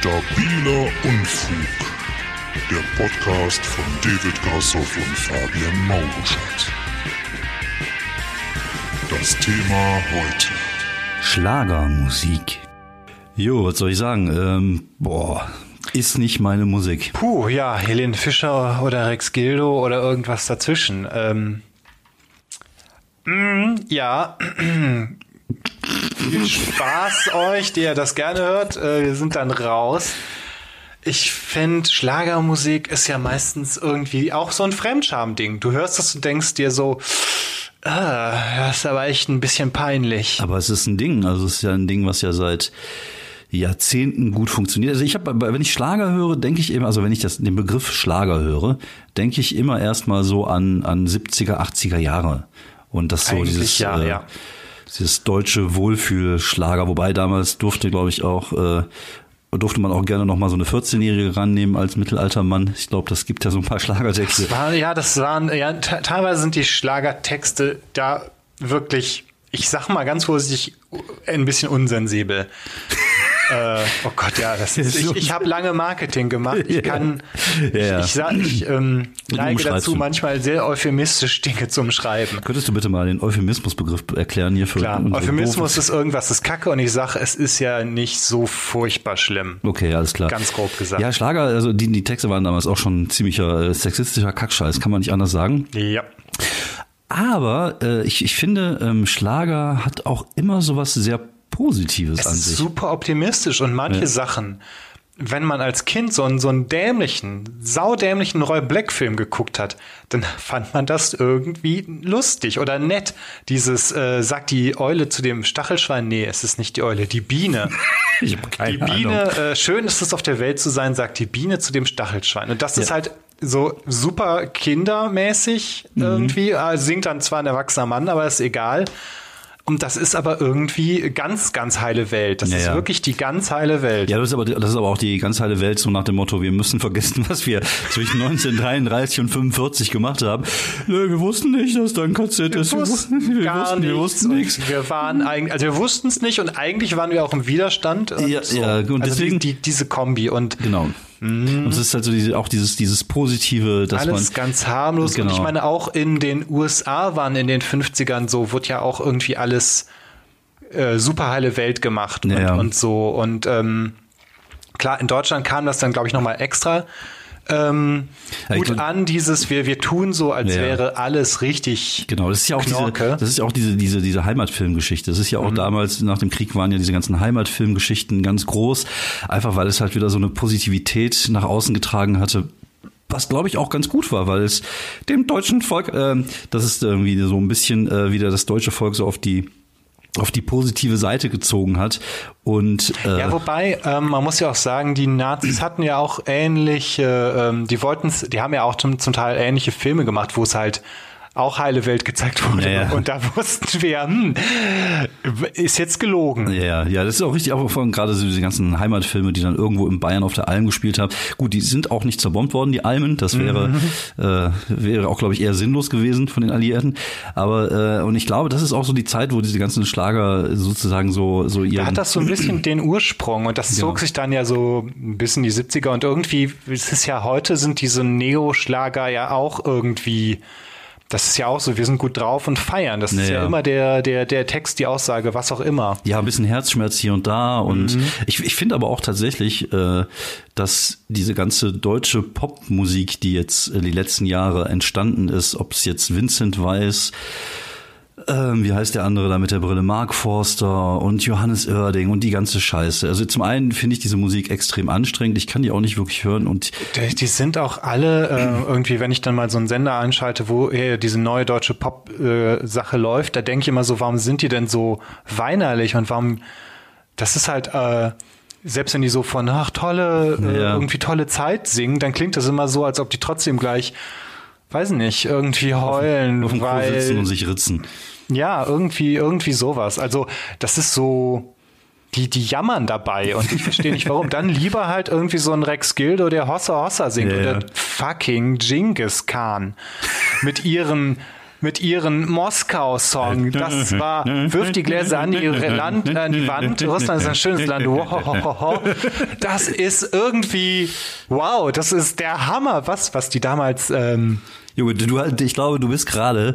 Stabiler Unfug. Der Podcast von David Grassoff und Fabian Mauruschat. Das Thema heute. Schlagermusik. Jo, was soll ich sagen? Ähm, boah, ist nicht meine Musik. Puh, ja, Helene Fischer oder Rex Gildo oder irgendwas dazwischen. Ähm, mm, ja, viel Spaß euch, die ihr das gerne hört. Äh, wir sind dann raus. Ich finde, Schlagermusik ist ja meistens irgendwie auch so ein Fremdscham-Ding. Du hörst das und denkst dir so, ah, das ist aber echt ein bisschen peinlich. Aber es ist ein Ding, also es ist ja ein Ding, was ja seit Jahrzehnten gut funktioniert. Also ich habe, wenn ich Schlager höre, denke ich immer, also wenn ich das, den Begriff Schlager höre, denke ich immer erstmal so an, an 70er, 80er Jahre. Und das so Eigentlich dieses, ja, äh, ja. Dieses deutsche Wohlfühlschlager, wobei damals durfte, glaube ich, auch, äh, durfte man auch gerne noch mal so eine 14-Jährige rannehmen als Mittelaltermann. Ich glaube, das gibt ja so ein paar Schlagertexte. Das war, ja, das waren, ja, te- teilweise sind die Schlagertexte da wirklich, ich sag mal ganz vorsichtig, ein bisschen unsensibel. Äh, oh Gott, ja, das ist, ich, ich habe lange Marketing gemacht. Ich kann, Ja, ich, ich, sag, ich ähm, neige dazu, manchmal sehr euphemistisch Dinge zum Schreiben. Könntest du bitte mal den Euphemismusbegriff erklären hier für Klar, Euphemismus ist irgendwas, ist Kacke und ich sage, es ist ja nicht so furchtbar schlimm. Okay, alles klar. Ganz grob gesagt. Ja, Schlager, also die, die Texte waren damals auch schon ziemlicher äh, sexistischer Kackscheiß, kann man nicht anders sagen. Ja. Aber äh, ich, ich finde, ähm, Schlager hat auch immer sowas sehr Positives Es an ist sich. super optimistisch und manche Ja. Sachen, wenn man als Kind so einen, so einen dämlichen, saudämlichen Roy Black Film geguckt hat, dann fand man das irgendwie lustig oder nett. Dieses, äh, sagt die Eule zu dem Stachelschwein, nee, es ist nicht die Eule, die Biene. Ich hab keine Die Biene, äh, schön ist es auf der Welt zu sein, sagt die Biene zu dem Stachelschwein. Und das ist Ja. halt so super kindermäßig Mhm. irgendwie. Äh, singt dann zwar ein erwachsener Mann, aber ist egal. Und das ist aber irgendwie ganz, ganz heile Welt. Das Ja, ist ja. wirklich die ganz heile Welt. Ja, das ist, aber, das ist aber auch die ganz heile Welt, so nach dem Motto, wir müssen vergessen, was wir zwischen 1933 und 45 gemacht haben. Nö, wir wussten nicht, dass da ein KZ ist. Wir wussten, wir gar wussten, wir nichts. wussten nichts. Wir waren eigentlich, also wir wussten es nicht und eigentlich waren wir auch im Widerstand. Und Ja, ja, und also deswegen- die, diese Kombi und Genau. Und es ist halt so diese, auch dieses, dieses Positive, dass Mhm. alles man. ganz harmlos. Und Genau. ich meine, auch in den USA waren in den 50ern so, wird ja auch irgendwie alles äh, super heile Welt gemacht und, Ja, ja. und so. Und ähm, klar, in Deutschland kam das dann, glaube ich, nochmal extra ähm, gut glaub- an, dieses, wir, wir tun so, als Ja. wäre alles richtig. Genau, das ist ja auch diese, das ist ja auch diese, diese, diese Heimatfilmgeschichte. Das ist ja auch damals, nach dem Krieg waren ja diese ganzen Heimatfilmgeschichten ganz groß. Einfach weil es halt wieder so eine Positivität nach außen getragen hatte. Was glaube ich auch ganz gut war, weil es dem deutschen Volk, ähm, das ist irgendwie so ein bisschen äh, wieder das deutsche Volk so auf die auf die positive Seite gezogen hat. Und äh, Ja, wobei, ähm, man muss ja auch sagen, die Nazis hatten ja auch ähnliche, ähm, die wollten die haben ja auch zum, zum Teil ähnliche Filme gemacht, wo es halt auch heile Welt gezeigt wurde. Ja, ja. Und da wussten wir, hm, ist jetzt gelogen. Ja, ja, das ist auch richtig, auch von gerade so diese ganzen Heimatfilme, die dann irgendwo in Bayern auf der Alm gespielt haben. Gut, die sind auch nicht zerbombt worden, die Almen. Das wäre, äh, wäre auch, glaube ich, eher sinnlos gewesen von den Alliierten. Aber äh, und ich glaube, das ist auch so die Zeit, wo diese ganzen Schlager sozusagen so so Da ihren hat das so ein bisschen den Ursprung und das zog Genau. sich dann ja so ein bisschen die 70er und irgendwie, es ist ja heute, sind diese Neo-Schlager ja auch irgendwie, das ist ja auch so, wir sind gut drauf und feiern. Das ist Ja, ja ja. immer der, der, der Text, die Aussage, was auch immer. ja, ein bisschen Herzschmerz hier und da. Und Mhm. ich, ich finde aber auch tatsächlich, äh, dass diese ganze deutsche Popmusik, die jetzt äh, die letzten Jahre entstanden ist, ob es jetzt Vincent Weiss, ähm, wie heißt der andere da mit der Brille? Mark Forster und Johannes Oerding und die ganze Scheiße. Also zum einen finde ich diese Musik extrem anstrengend. Ich kann die auch nicht wirklich hören und Die, die sind auch alle äh, irgendwie, wenn ich dann mal so einen Sender einschalte, wo äh, diese neue deutsche Pop-Sache läuft, da denke ich immer so, warum sind die denn so weinerlich und warum, das ist halt, äh, selbst wenn die so von, ach, tolle, äh, Ja. irgendwie tolle Zeit singen, dann klingt das immer so, als ob die trotzdem gleich, weiß nicht, irgendwie heulen, auf dem Klo sitzen und weil, sich ritzen. Ja, irgendwie, irgendwie sowas. Also, das ist so, die, die jammern dabei und ich verstehe nicht warum. Dann lieber halt irgendwie so ein Rex Gildo, der Hossa Hossa singt ja. oder fucking Genghis Khan mit ihren mit ihren Moskau-Song. Das war, wirft die Gläser an die, Land, an die Wand. Russland ist ein schönes Land. Wow. Das ist irgendwie, wow, das ist der Hammer. Was, was die damals, ähm, Junge, du, ich glaube, du bist gerade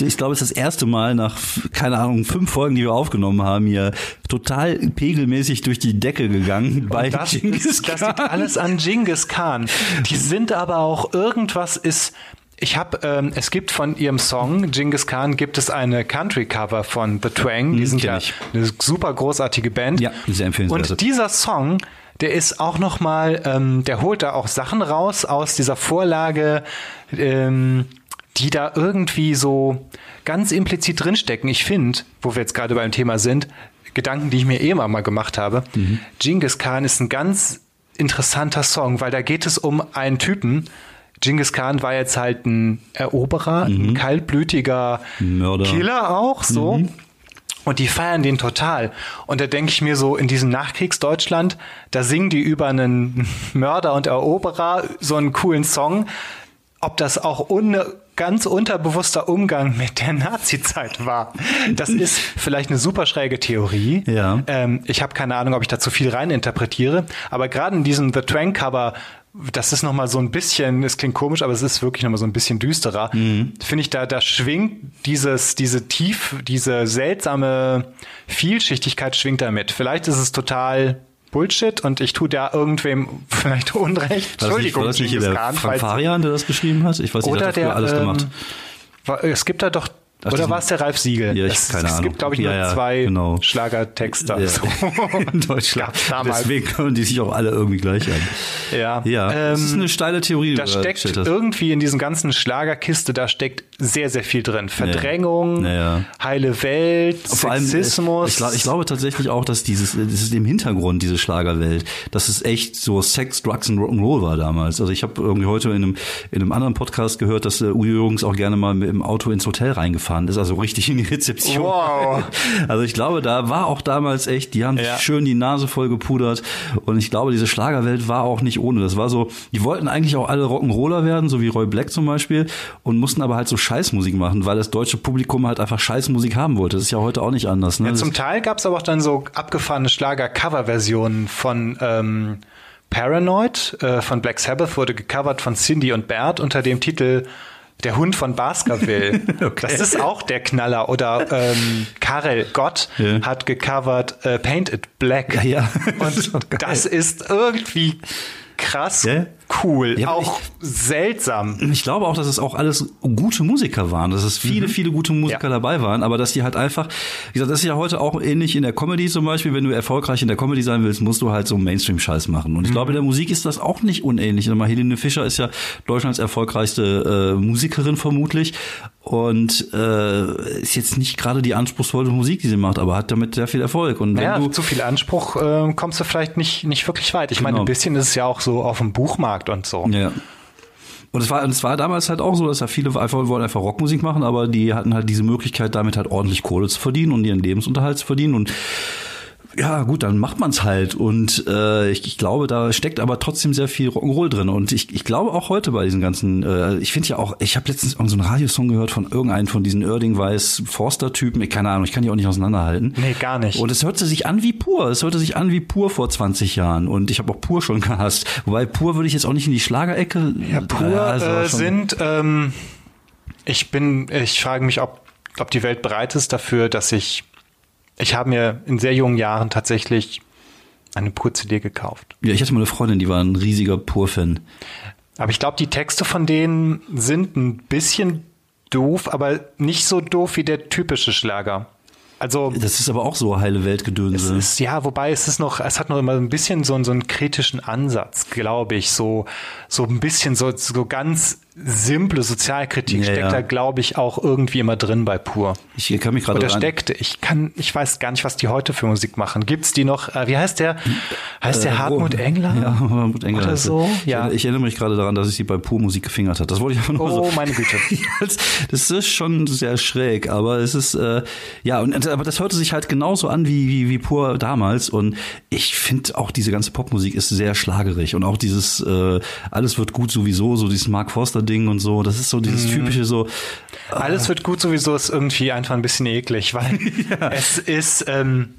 ich glaube, es ist das erste Mal nach, keine Ahnung, fünf Folgen, die wir aufgenommen haben, hier total pegelmäßig durch die Decke gegangen bei das Genghis ist, das liegt Khan. alles an Genghis Khan. Die sind aber auch irgendwas ist. Ich habe, ähm, es gibt von ihrem Song Genghis Khan gibt es eine Country Cover von The Twang. Die sind ja ich. eine super großartige Band. Ja, sehr empfehlenswert. Und dieser Song, der ist auch noch mal, ähm, der holt da auch Sachen raus aus dieser Vorlage, ähm, die da irgendwie so ganz implizit drinstecken. Ich finde, wo wir jetzt gerade beim Thema sind, Gedanken, die ich mir eh immer mal gemacht habe. Mhm. Genghis Khan ist ein ganz interessanter Song, weil da geht es um einen Typen. Genghis Khan war jetzt halt ein Eroberer, ein kaltblütiger Mhm. Mörder. Mhm. Killer auch, so. Und die feiern den total. Und da denke ich mir so, in diesem Nachkriegsdeutschland, da singen die über einen Mörder und Eroberer so einen coolen Song. Ob das auch un ganz unterbewusster Umgang mit der Nazi-Zeit war. Das ist vielleicht eine super schräge Theorie. Ja. Ähm, ich habe keine Ahnung, ob ich da zu viel reininterpretiere. Aber gerade in diesem The Twang Cover, das ist noch mal so ein bisschen, es klingt komisch, aber es ist wirklich noch mal so ein bisschen düsterer. Finde ich, da, da schwingt dieses, diese tief, diese seltsame Vielschichtigkeit schwingt da mit. Vielleicht ist es total Bullshit und ich tue da irgendwem vielleicht Unrecht. War das nicht, war das nicht der Frank Farian, der das geschrieben hat? Ich weiß nicht, oder der hat der, alles ähm, gemacht. Es gibt da doch, Ach, oder war es der Ralf Siegel? Ja, ich es, keine es Ahnung. gibt, glaube ich, nur Ja, ja, zwei genau. Schlagertexter. Ja. So. in Deutschland. Deswegen können die sich auch alle irgendwie gleich an. Ja, Ja, das ist ähm, eine steile Theorie. da du steckt irgendwie in diesen ganzen Schlagerkiste, da steckt sehr, sehr viel drin. Verdrängung, heile Welt, Vor allem, äh, Sexismus. Ich, glaub- ich glaube tatsächlich auch, dass dieses, das ist im Hintergrund, diese Schlagerwelt, dass es echt so Sex, Drugs und Rock'n'Roll war damals. Also ich habe irgendwie heute in einem, in einem anderen Podcast gehört, dass äh, Uwe Jürgens auch gerne mal mit dem Auto ins Hotel reingefahren ist, also richtig in die Rezeption. Wow. Also ich glaube, da war auch damals echt, die haben sich Ja. schön die Nase voll gepudert und ich glaube, diese Schlagerwelt war auch nicht ohne. Das war so, die wollten eigentlich auch alle Rock'n'Roller werden, so wie Roy Black zum Beispiel und mussten aber halt so Scheißmusik machen, weil das deutsche Publikum halt einfach Scheißmusik haben wollte. Das ist ja heute auch nicht anders. Ne? Ja, zum Teil gab es aber auch dann so abgefahrene Schlager-Cover-Versionen von ähm, Paranoid, äh, von Black Sabbath, wurde gecovert von Cindy und Bert unter dem Titel Der Hund von Baskerville. Okay. Das ist auch der Knaller. Oder ähm, Karel Gott Ja. hat gecovert äh, Paint It Black. Ja, ja. Und Das ist doch geil. das ist irgendwie krass Ja. Cool. Ja, auch seltsam. Ich glaube auch, dass es auch alles gute Musiker waren, dass es viele, viele gute Musiker Ja. dabei waren, aber dass die halt einfach, wie gesagt, das ist ja heute auch ähnlich in der Comedy zum Beispiel, wenn du erfolgreich in der Comedy sein willst, musst du halt so Mainstream-Scheiß machen. Und ich glaube, in der Musik ist das auch nicht unähnlich. Mal, Helene Fischer ist ja Deutschlands erfolgreichste äh, Musikerin vermutlich und äh, ist jetzt nicht gerade die anspruchsvolle Musik, die sie macht, aber hat damit sehr viel Erfolg. Und wenn Ja, du zu viel Anspruch äh, kommst du vielleicht nicht, nicht wirklich weit. Ich meine, Genau. ein bisschen ist es ja auch so auf dem Buchmarkt und so. Ja. Und es war, war damals halt auch so, dass ja viele einfach wollten einfach Rockmusik machen, aber die hatten halt diese Möglichkeit, damit halt ordentlich Kohle zu verdienen und ihren Lebensunterhalt zu verdienen. Und ja, gut, dann macht man's halt. Und äh, ich, ich glaube, da steckt aber trotzdem sehr viel Rock'n'Roll drin. Und ich, ich glaube auch heute bei diesen ganzen, äh, ich finde ja auch, ich habe letztens irgend so einen Radiosong gehört von irgendeinem von diesen Erding Weiß Forster-Typen. Ich keine Ahnung, ich kann die auch nicht auseinanderhalten. Nee, gar nicht. Und es hörte sich an wie pur. Es hörte sich an wie pur vor 20 Jahren. Und ich habe auch pur schon gehasst. Wobei pur würde ich jetzt auch nicht in die Schlagerecke. Ja, pur es äh, schon- sind, ähm, ich bin, ich frage mich, ob, ob die Welt bereit ist dafür, dass ich, ich habe mir in sehr jungen Jahren tatsächlich eine Pur-CD gekauft. Ja, ich hatte mal eine Freundin, die war ein riesiger Pur-Fan. Aber ich glaube, die Texte von denen sind ein bisschen doof, aber nicht so doof wie der typische Schlager. Also Das ist aber auch so heile Weltgedönse. ist, ja, wobei es ist noch, es hat noch immer ein bisschen so, einen- so einen kritischen Ansatz, glaube ich. So, so ein bisschen so, so ganz simple Sozialkritik Ja, steckt ja. da, glaube ich, auch irgendwie immer drin bei Pur. Ich kann mich gerade Oder steckte. Ich kann, ich weiß gar nicht, was die heute für Musik machen. Gibt's die noch? Äh, wie heißt der? Heißt der Äh, Hartmut Engler? Ja, Hartmut Engler. Oder er. so? Ich, Ja. erinnere- ich erinnere mich gerade daran, dass ich sie bei Pur Musik gefingert hat. Das wollte ich einfach nur Oh, so. meine Güte. das, das ist schon sehr schräg, aber es ist äh, ja und aber das hörte sich halt genauso an wie wie, wie Pur damals und ich finde auch diese ganze Popmusik ist sehr schlagerig und auch dieses äh, alles wird gut sowieso so dieses Mark Forster Ding und so. Das ist so dieses typische so. Alles wird gut sowieso ist irgendwie einfach ein bisschen eklig, weil es ist, ähm,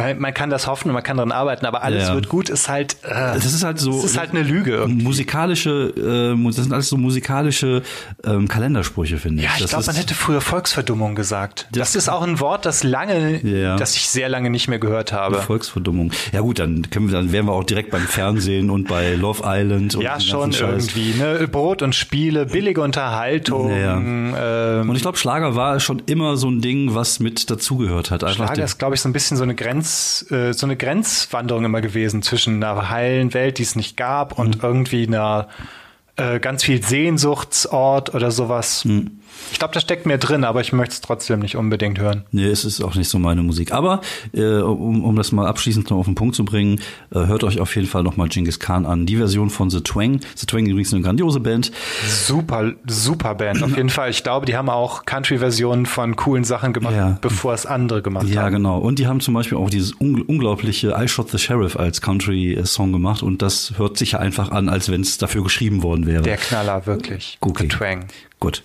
weil man kann das hoffen und man kann daran arbeiten, aber alles Ja. wird gut ist halt, äh, Das ist halt so. das ist halt eine Lüge irgendwie. Musikalische, äh, das sind alles so musikalische ähm, Kalendersprüche, finde ich. Ja, ich glaube, man hätte früher Volksverdummung gesagt. Das, Das- ist auch ein Wort, das lange, Ja. das ich sehr lange nicht mehr gehört habe. Volksverdummung. Ja gut, dann können wir, dann wären wir auch direkt beim Fernsehen und bei Love Island und Ja, schon irgendwie. Ne? Brot und Spiele, billige Unterhaltung. Ähm, Und ich glaube, Schlager war schon immer so ein Ding, was mit dazugehört hat. Einfach Schlager ist, glaube ich, so ein bisschen so eine Grenz, äh, so eine Grenzwanderung immer gewesen zwischen einer heilen Welt, die es nicht gab, und Mhm. irgendwie einer äh, ganz viel Sehnsuchtsort oder sowas. Mhm. Ich glaube, da steckt mehr drin, aber ich möchte es trotzdem nicht unbedingt hören. Nee, es ist auch nicht so meine Musik. Aber äh, um, um das mal abschließend noch auf den Punkt zu bringen, äh, hört euch auf jeden Fall nochmal Genghis Khan an. Die Version von The Twang. The Twang ist übrigens eine grandiose Band. Super, super Band. Auf jeden Fall. Ich glaube, die haben auch Country-Versionen von coolen Sachen gemacht, Ja. bevor es andere gemacht Ja, haben. genau. Und die haben zum Beispiel auch dieses ungl unglaubliche I Shot the Sheriff als Country-Song gemacht. Und das hört sich ja einfach an, als wenn es dafür geschrieben worden wäre. Der Knaller, wirklich. Okay. The Twang. Gut.